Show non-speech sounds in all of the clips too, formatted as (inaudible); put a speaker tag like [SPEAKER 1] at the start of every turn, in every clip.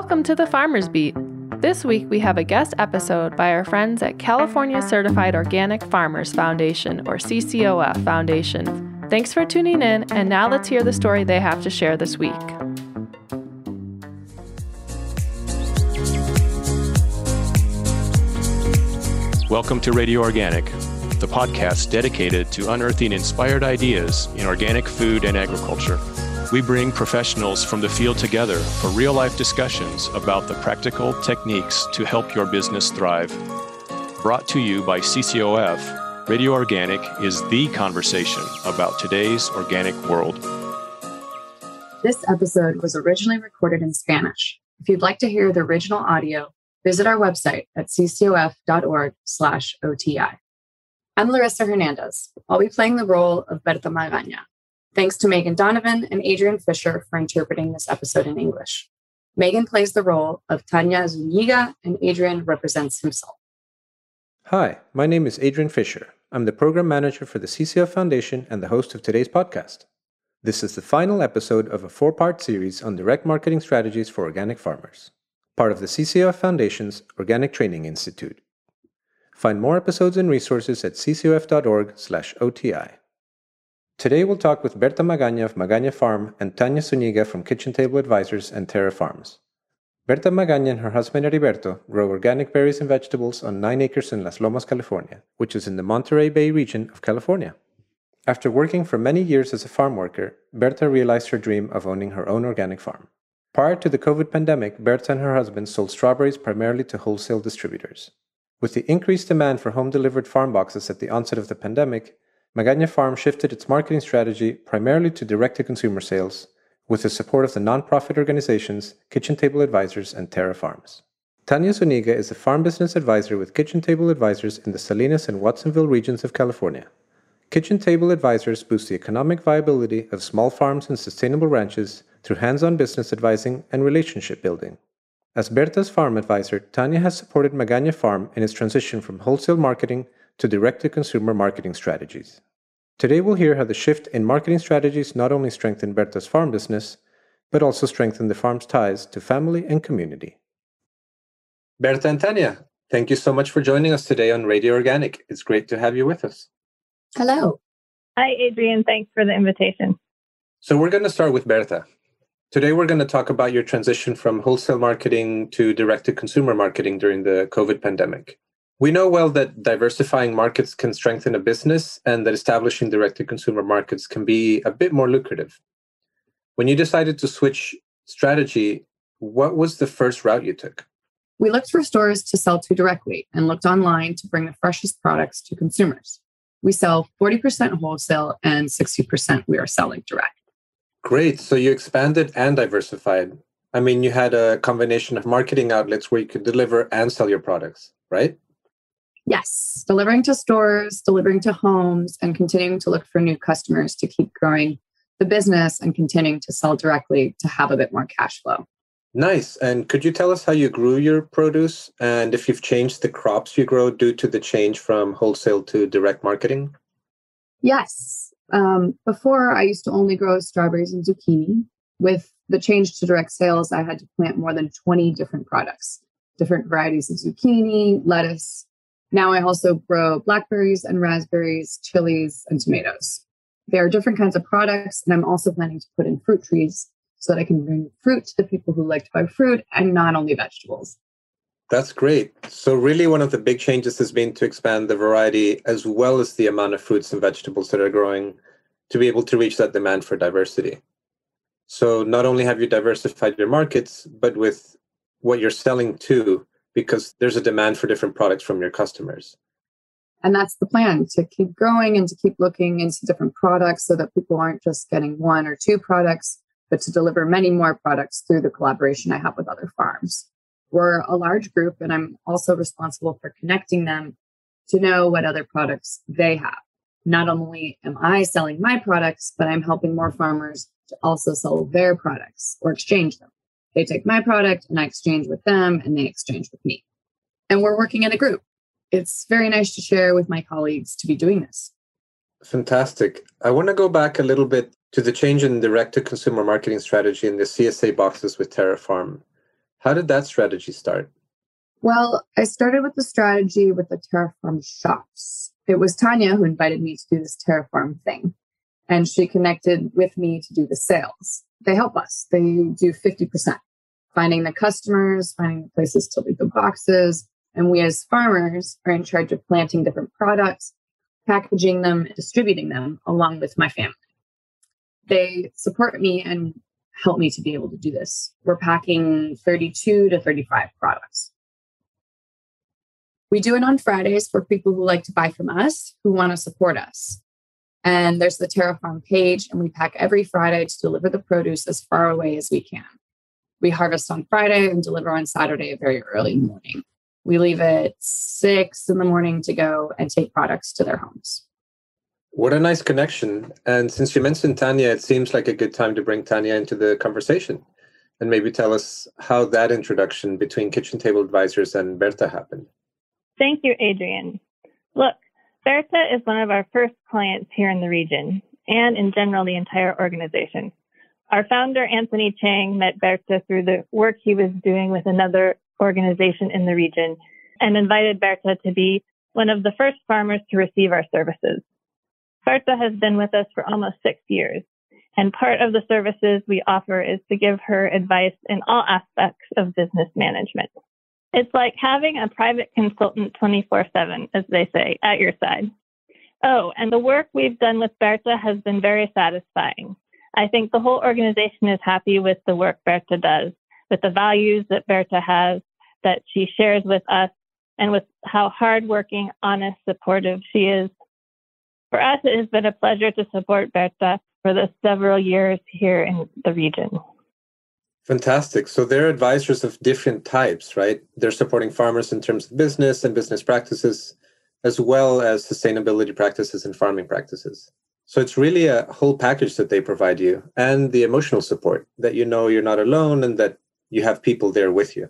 [SPEAKER 1] Welcome to the Farmers Beet. This week we have a guest episode by our friends at California Certified Organic Farmers Foundation, or CCOF Foundation. Thanks for tuning in, and now let's hear the story they have to share this week.
[SPEAKER 2] Welcome to Radio Organic, the podcast dedicated to unearthing inspired ideas in organic food and agriculture. We bring professionals from the field together for real life discussions about the practical techniques to help your business thrive. Brought to you by CCOF, Radio Organic is the conversation about today's organic world.
[SPEAKER 3] This episode was originally recorded in Spanish. If you'd like to hear the original audio, visit our website at ccof.org/oti. I'm Larissa Hernandez. I'll be playing the role of Berta Magaña, Thanks to Megan Donovan and Adrian Fisher for interpreting this episode in English. Megan plays the role of Tania Zuñiga, and Adrian represents himself.
[SPEAKER 4] Hi, my name is Adrian Fisher. I'm the program manager for the CCOF Foundation and the host of today's podcast. This is the final episode of a four part series on direct marketing strategies for organic farmers, part of the CCOF Foundation's Organic Training Institute. Find more episodes and resources at ccof.org/oti. Today we'll talk with Berta Magaña of Magaña Farm and Tania Zuñiga from Kitchen Table Advisors and Terra Farms. Berta Magaña and her husband Heriberto grow organic berries and vegetables on 9 acres in Las Lomas, California, which is in the Monterey Bay region of California. After working for many years as a farm worker, Berta realized her dream of owning her own organic farm. Prior to the COVID pandemic, Berta and her husband sold strawberries primarily to wholesale distributors. With the increased demand for home delivered farm boxes at the onset of the pandemic, Magaña Farm shifted its marketing strategy primarily to direct to consumer sales, with the support of the nonprofit organizations Kitchen Table Advisors and Terra Farms. Tania Zuñiga is a farm business advisor with Kitchen Table Advisors in the Salinas and Watsonville regions of California. Kitchen Table Advisors boost the economic viability of small farms and sustainable ranches through hands on business advising and relationship building. As Berta's farm advisor, Tania has supported Magaña Farm in its transition from wholesale marketing to direct to consumer marketing strategies. Today, we'll hear how the shift in marketing strategies not only strengthened Berta's farm business, but also strengthened the farm's ties to family and community. Berta and Tania, thank you so much for joining us today on Radio Organic. It's great to have you with us.
[SPEAKER 3] Hello.
[SPEAKER 5] Hi, Adrian. Thanks for the invitation.
[SPEAKER 4] So, we're going to start with Berta. Today, we're going to talk about your transition from wholesale marketing to direct to consumer marketing during the COVID pandemic. We know well that diversifying markets can strengthen a business and that establishing direct to consumer markets can be a bit more lucrative. When you decided to switch strategy, what was the first route you took?
[SPEAKER 3] We looked for stores to sell to directly and looked online to bring the freshest products to consumers. We sell 40% wholesale and 60% we are selling direct.
[SPEAKER 4] Great. So you expanded and diversified. I mean, you had a combination of marketing outlets where you could deliver and sell your products, right?
[SPEAKER 3] Yes, delivering to stores, delivering to homes, and continuing to look for new customers to keep growing the business and continuing to sell directly to have a bit more cash flow.
[SPEAKER 4] Nice. And could you tell us how you grew your produce and if you've changed the crops you grow due to the change from wholesale to direct marketing?
[SPEAKER 3] Yes. Um, before, I used to only grow strawberries and zucchini. With the change to direct sales, I had to plant more than 20 different products, different varieties of zucchini, lettuce, now I also grow blackberries and raspberries, chilies, and tomatoes. There are different kinds of products, and I'm also planning to put in fruit trees so that I can bring fruit to the people who like to buy fruit and not only vegetables.
[SPEAKER 4] That's great. So, really, one of the big changes has been to expand the variety as well as the amount of fruits and vegetables that are growing to be able to reach that demand for diversity. So, not only have you diversified your markets, but with what you're selling to, because there's a demand for different products from your customers.
[SPEAKER 3] And that's the plan to keep growing and to keep looking into different products so that people aren't just getting one or two products, but to deliver many more products through the collaboration I have with other farms. We're a large group, and I'm also responsible for connecting them to know what other products they have. Not only am I selling my products, but I'm helping more farmers to also sell their products or exchange them. They take my product and I exchange with them and they exchange with me. And we're working in a group. It's very nice to share with my colleagues to be doing this.
[SPEAKER 4] Fantastic. I want to go back a little bit to the change in direct to consumer marketing strategy in the CSA boxes with Terra Farm. How did that strategy start?
[SPEAKER 3] Well, I started with the strategy with the Terra Farm shops. It was Tania who invited me to do this Terra Farm thing, and she connected with me to do the sales. They help us, they do 50%, finding the customers, finding the places to leave the boxes. And we, as farmers, are in charge of planting different products, packaging them, distributing them along with my family. They support me and help me to be able to do this. We're packing 32 to 35 products. We do it on Fridays for people who like to buy from us, who want to support us. And there's the Terra Farm page, and we pack every Friday to deliver the produce as far away as we can. We harvest on Friday and deliver on Saturday very early morning. We leave at six in the morning to go and take products to their homes.
[SPEAKER 4] What a nice connection. And since you mentioned Tania, it seems like a good time to bring Tania into the conversation and maybe tell us how that introduction between Kitchen Table Advisors and Berta happened.
[SPEAKER 5] Thank you, Adrian. Look, Berta is one of our first clients here in the region and in general the entire organization. Our founder, Anthony Chang, met Berta through the work he was doing with another organization in the region and invited Berta to be one of the first farmers to receive our services. Berta has been with us for almost six years, and part of the services we offer is to give her advice in all aspects of business management. It's like having a private consultant 24 7, as they say, at your side. Oh, and the work we've done with Berta has been very satisfying. I think the whole organization is happy with the work Berta does, with the values that Berta has, that she shares with us, and with how hardworking, honest, supportive she is. For us, it has been a pleasure to support Berta for the several years here in the region.
[SPEAKER 4] Fantastic. So they're advisors of different types, right? They're supporting farmers in terms of business and business practices, as well as sustainability practices and farming practices. So it's really a whole package that they provide you and the emotional support that you know you're not alone and that you have people there with you.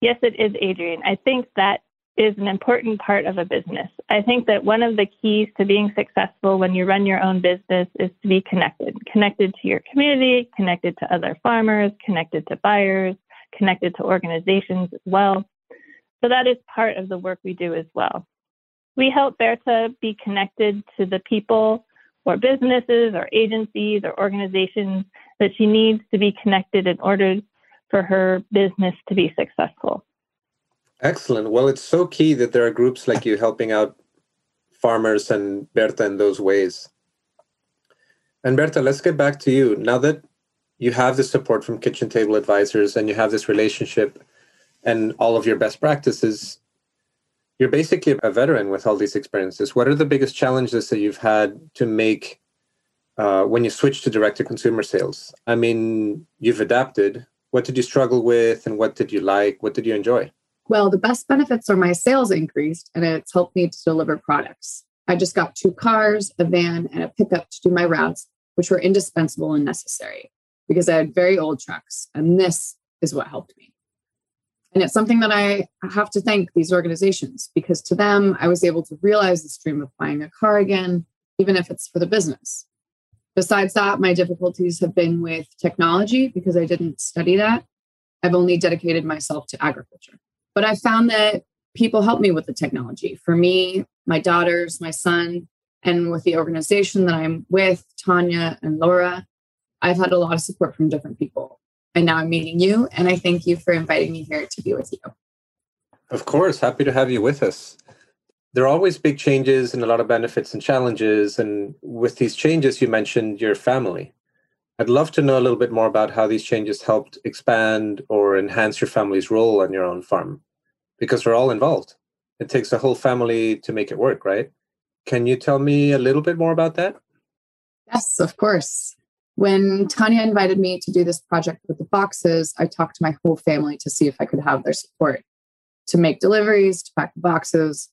[SPEAKER 5] Yes, it is, Adrian. I think that is an important part of a business. I think that one of the keys to being successful when you run your own business is to be connected, connected to your community, connected to other farmers, connected to buyers, connected to organizations as well. So that is part of the work we do as well. We help Berta be connected to the people or businesses or agencies or organizations that she needs to be connected in order for her business to be successful.
[SPEAKER 4] Excellent. Well, it's so key that there are groups like you helping out farmers and Berta in those ways. And Berta, let's get back to you. Now that you have the support from kitchen table advisors and you have this relationship and all of your best practices, you're basically a veteran with all these experiences. What are the biggest challenges that you've had to make uh, when you switch to direct to consumer sales? I mean, you've adapted. What did you struggle with and what did you like? What did you enjoy?
[SPEAKER 3] Well, the best benefits are my sales increased and it's helped me to deliver products. I just got two cars, a van, and a pickup to do my routes, which were indispensable and necessary because I had very old trucks. And this is what helped me. And it's something that I have to thank these organizations because to them, I was able to realize this dream of buying a car again, even if it's for the business. Besides that, my difficulties have been with technology because I didn't study that. I've only dedicated myself to agriculture. But I found that people help me with the technology. For me, my daughters, my son, and with the organization that I'm with, Tania and Laura, I've had a lot of support from different people. And now I'm meeting you, and I thank you for inviting me here to be with you.
[SPEAKER 4] Of course, happy to have you with us. There are always big changes and a lot of benefits and challenges. And with these changes, you mentioned your family. I'd love to know a little bit more about how these changes helped expand or enhance your family's role on your own farm, because we're all involved. It takes a whole family to make it work, right? Can you tell me a little bit more about that?
[SPEAKER 3] Yes, of course. When Tania invited me to do this project with the boxes, I talked to my whole family to see if I could have their support to make deliveries, to pack the boxes.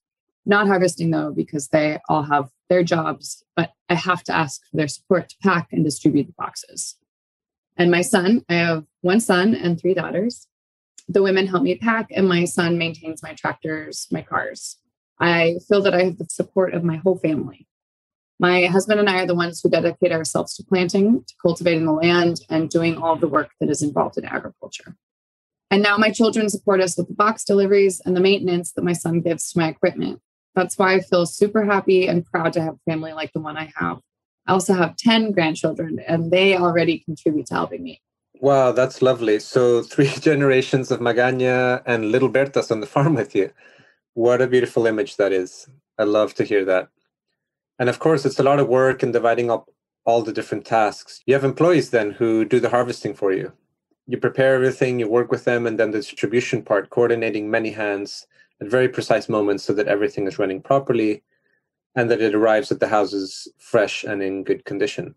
[SPEAKER 3] Not harvesting though, because they all have their jobs, but I have to ask for their support to pack and distribute the boxes. And my son, I have one son and three daughters. The women help me pack, and my son maintains my tractors, my cars. I feel that I have the support of my whole family. My husband and I are the ones who dedicate ourselves to planting, to cultivating the land, and doing all the work that is involved in agriculture. And now my children support us with the box deliveries and the maintenance that my son gives to my equipment. That's why I feel super happy and proud to have a family like the one I have. I also have 10 grandchildren, and they already contribute to helping me.
[SPEAKER 4] Wow, that's lovely. So, (laughs) three generations of Magaña and little Bertas on the (laughs) farm with you. What a beautiful image that is. I love to hear that. And of course, it's a lot of work in dividing up all the different tasks. You have employees then who do the harvesting for you. You prepare everything, you work with them, and then the distribution part, coordinating many hands at very precise moments so that everything is running properly and that it arrives at the houses fresh and in good condition.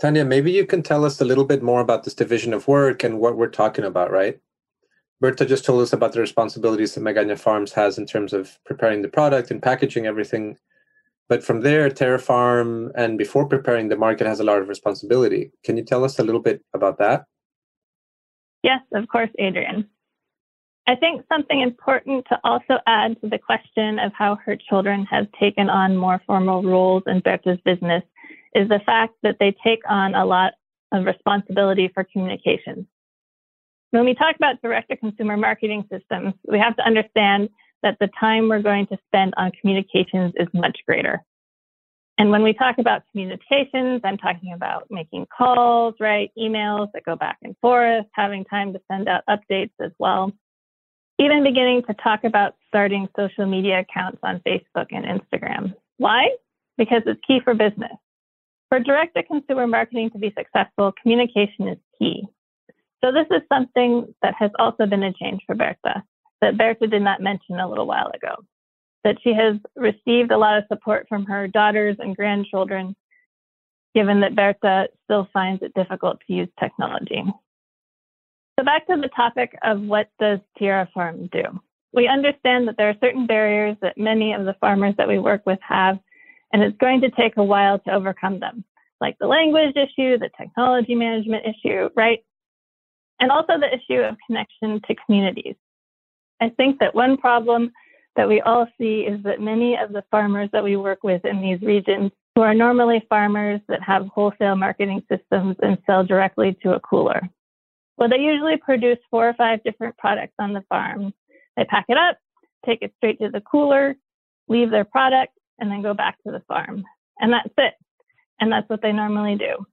[SPEAKER 4] Tania, maybe you can tell us a little bit more about this division of work and what we're talking about, right? Berta just told us about the responsibilities that Magaña Farms has in terms of preparing the product and packaging everything. But from there, TerraFarm and before preparing the market has a lot of responsibility. Can you tell us a little bit about that?
[SPEAKER 5] Yes, of course, Adrian. I think something important to also add to the question of how her children have taken on more formal roles in Berta's business is the fact that they take on a lot of responsibility for communications. When we talk about direct to consumer marketing systems, we have to understand that the time we're going to spend on communications is much greater. And when we talk about communications, I'm talking about making calls, right? Emails that go back and forth, having time to send out updates as well. Even beginning to talk about starting social media accounts on Facebook and Instagram. Why? Because it's key for business. For direct to consumer marketing to be successful, communication is key. So this is something that has also been a change for Bertha that Bertha did not mention a little while ago. That she has received a lot of support from her daughters and grandchildren, given that Bertha still finds it difficult to use technology. So back to the topic of what does TerraFarm do? We understand that there are certain barriers that many of the farmers that we work with have, and it's going to take a while to overcome them, like the language issue, the technology management issue, right? and also the issue of connection to communities. I think that one problem that we all see is that many of the farmers that we work with in these regions who are normally farmers that have wholesale marketing systems and sell directly to a cooler. Well, they usually produce four or five different products on the farm. They pack it up, take it straight to the cooler, leave their product, and then go back to the farm. And that's it. And that's what they normally do.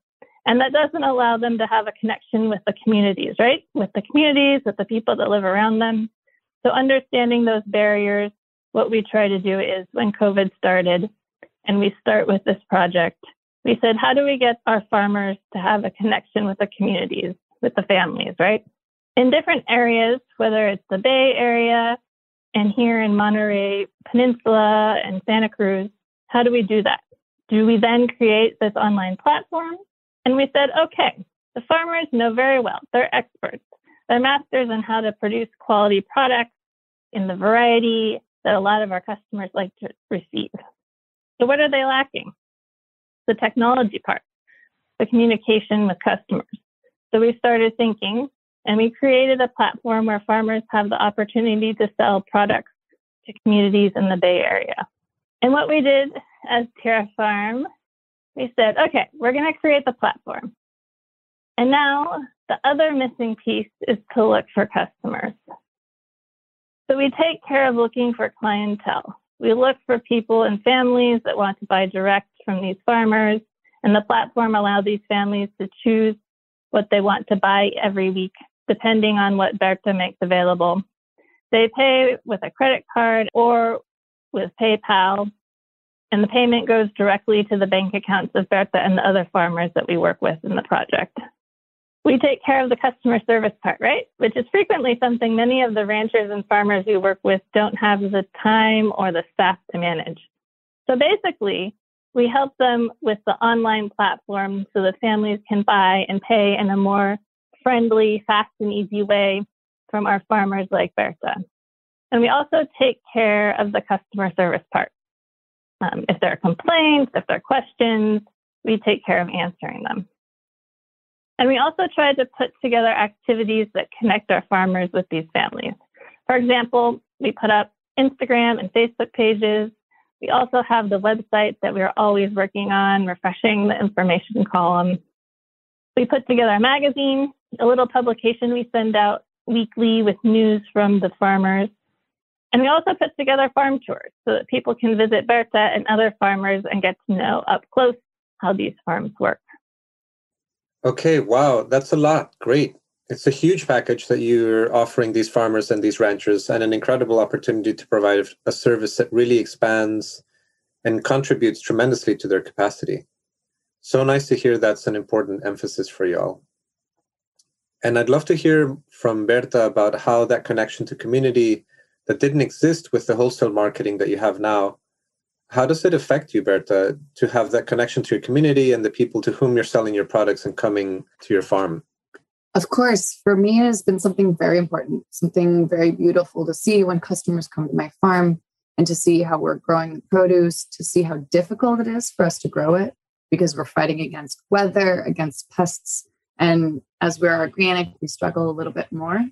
[SPEAKER 5] And that doesn't allow them to have a connection with the communities, right? With the communities, with the people that live around them. So understanding those barriers, what we try to do is when COVID started and we start with this project, we said, how do we get our farmers to have a connection with the communities, with the families, right? In different areas, whether it's the Bay Area and here in Monterey Peninsula and Santa Cruz, how do we do that? Do we then create this online platform and we said, okay, the farmers know very well, they're experts. They're masters in how to produce quality products in the variety that a lot of our customers like to receive. So, what are they lacking? The technology part, the communication with customers. So, we started thinking and we created a platform where farmers have the opportunity to sell products to communities in the Bay Area. And what we did as Terra Farm we said, okay, we're going to create the platform. And now the other missing piece is to look for customers. So we take care of looking for clientele. We look for people and families that want to buy direct from these farmers, and the platform allows these families to choose what they want to buy every week, depending on what Berta makes available. They pay with a credit card or with PayPal, and the payment goes directly to the bank accounts of Berta and the other farmers that we work with in the project. We take care of the customer service part, right? Which is frequently something many of the ranchers and farmers we work with don't have the time or the staff to manage. So basically, we help them with the online platform so that families can buy and pay in a more friendly, fast, and easy way from our farmers like Berta. And we also take care of the customer service part. Um, if there are complaints, if there are questions, we take care of answering them. And we also try to put together activities that connect our farmers with these families. For example, we put up Instagram and Facebook pages. We also have the website that we're always working on, refreshing the information column. We put together a magazine, a little publication we send out weekly with news from the farmers. And we also put together farm tours so that people can visit Berta and other farmers and get to know up close how these farms work.
[SPEAKER 4] Okay, wow, that's a lot. Great. It's a huge package that you're offering these farmers and these ranchers, and an incredible opportunity to provide a service that really expands and contributes tremendously to their capacity. So nice to hear that's an important emphasis for y'all. And I'd love to hear from Berta about how that connection to community that didn't exist with the wholesale marketing that you have now. How does it affect you, Berta, to have that connection to your community and the people to whom you're selling your products and coming to your farm?
[SPEAKER 3] Of course, for me, it has been something very important, something very beautiful to see when customers come to my farm and to see how we're growing the produce, to see how difficult it is for us to grow it because we're fighting against weather, against pests. And as we're organic, we struggle a little bit more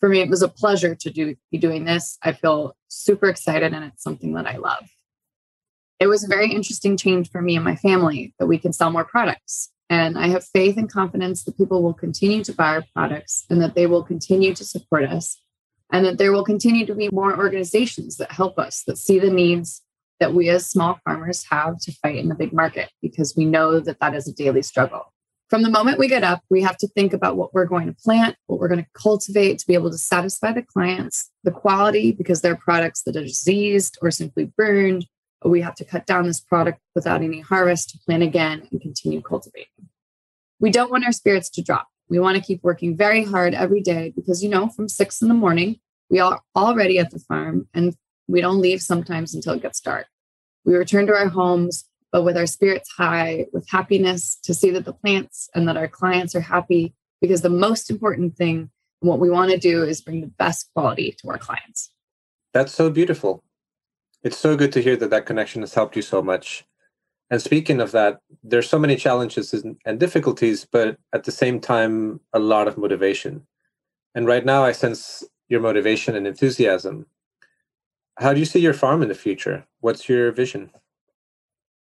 [SPEAKER 3] for me, it was a pleasure to do be doing this. I feel super excited, and it's something that I love. It was a very interesting change for me and my family that we can sell more products. And I have faith and confidence that people will continue to buy our products and that they will continue to support us and that there will continue to be more organizations that help us, that see the needs that we as small farmers have to fight in the big market because we know that that is a daily struggle from the moment we get up, we have to think about what we're going to plant, what we're going to cultivate to be able to satisfy the clients, the quality, because they're products that are diseased or simply burned. We have to cut down this product without any harvest to plant again and continue cultivating. We don't want our spirits to drop. We want to keep working very hard every day because, you know, from six in the morning, we are already at the farm and we don't leave sometimes until it gets dark. We return to our homes but with our spirits high, with happiness to see that the plants and that our clients are happy. Because the most important thing, what we want to do is bring the best quality to our clients.
[SPEAKER 4] That's so beautiful. It's so good to hear that that connection has helped you so much. And speaking of that, there's so many challenges and difficulties, but at the same time, a lot of motivation. And right now, I sense your motivation and enthusiasm. How do you see your farm in the future? What's your vision?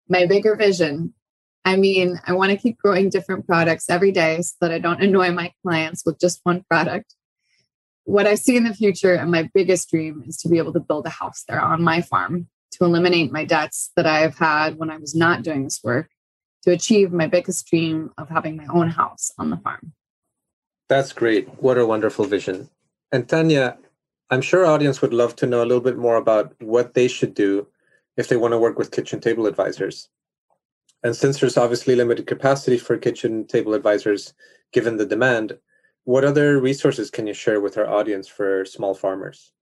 [SPEAKER 3] my bigger vision. I mean, I want to keep growing different products every day so that I don't annoy my clients with just one product. What I see in the future and my biggest dream is to be able to build a house there on my farm to eliminate my debts that I have had when I was not doing this work, to achieve my biggest dream of having my own house on the farm.
[SPEAKER 4] That's great. What a wonderful vision. And Tania, I'm sure audience would love to know a little bit more about what they should do if they want to work with kitchen table advisors. And since there's obviously limited capacity for kitchen table advisors, given the demand, what other resources can you share with our audience for small farmers?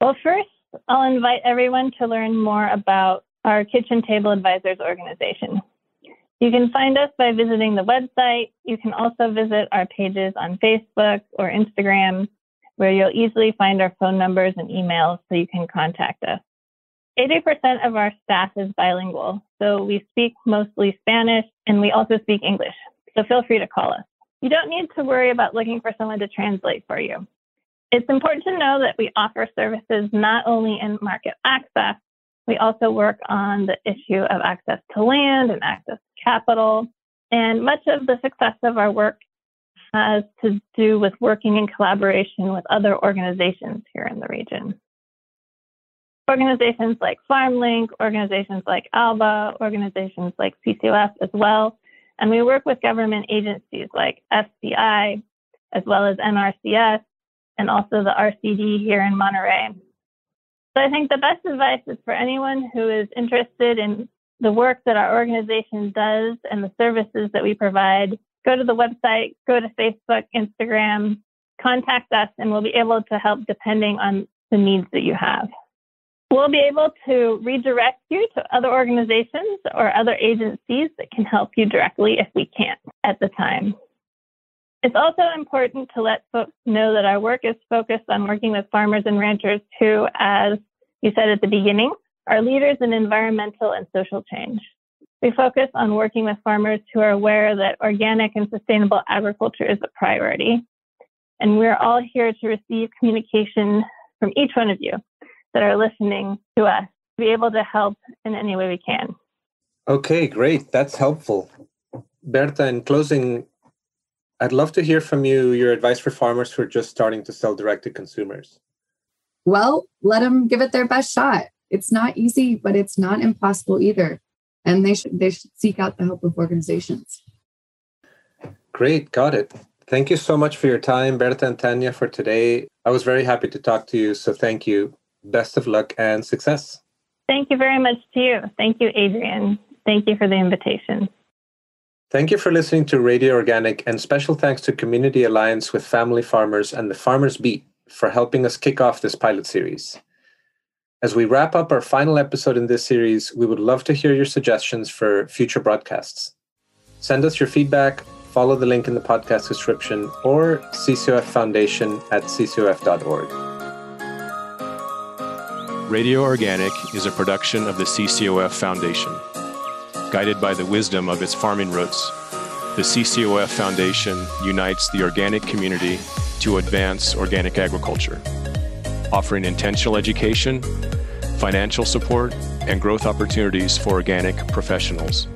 [SPEAKER 5] Well, first, I'll invite everyone to learn more about our Kitchen Table Advisors organization. You can find us by visiting the website. You can also visit our pages on Facebook or Instagram, where you'll easily find our phone numbers and emails so you can contact us. 80% of our staff is bilingual, so we speak mostly Spanish and we also speak English. So feel free to call us. You don't need to worry about looking for someone to translate for you. It's important to know that we offer services not only in market access, we also work on the issue of access to land and access to capital. And much of the success of our work has to do with working in collaboration with other organizations here in the region organizations like FarmLink, organizations like ALBA, organizations like CCOF as well. And we work with government agencies like FCI, as well as NRCS, and also the RCD here in Monterey. So I think the best advice is for anyone who is interested in the work that our organization does and the services that we provide, go to the website, go to Facebook, Instagram, contact us, and we'll be able to help depending on the needs that you have. We'll be able to redirect you to other organizations or other agencies that can help you directly if we can't at the time. It's also important to let folks know that our work is focused on working with farmers and ranchers who, as you said at the beginning, are leaders in environmental and social change. We focus on working with farmers who are aware that organic and sustainable agriculture is a priority. And we're all here to receive communication from each one of you that are listening to us to be able to help in any way we can.
[SPEAKER 4] Okay, great. That's helpful. Berta, in closing, I'd love to hear from you your advice for farmers who are just starting to sell direct to consumers.
[SPEAKER 3] Well, let them give it their best shot. It's not easy, but it's not impossible either. And they should they should seek out the help of organizations.
[SPEAKER 4] Great, got it. Thank you so much for your time, Berta and Tania, for today. I was very happy to talk to you, so thank you. Best of luck and success.
[SPEAKER 5] Thank you very much to you. Thank you, Adrian. Thank you for the invitation.
[SPEAKER 4] Thank you for listening to Radio Organic, and special thanks to Community Alliance with Family Farmers and the Farmers Beet for helping us kick off this pilot series. As we wrap up our final episode in this series, we would love to hear your suggestions for future broadcasts. Send us your feedback, follow the link in the podcast description, or CCOF Foundation at ccof.org.
[SPEAKER 2] Radio Organic is a production of the CCOF Foundation. Guided by the wisdom of its farming roots, the CCOF Foundation unites the organic community to advance organic agriculture, offering intentional education, financial support, and growth opportunities for organic professionals.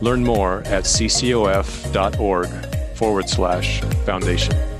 [SPEAKER 2] Learn more at ccof.org forward slash foundation.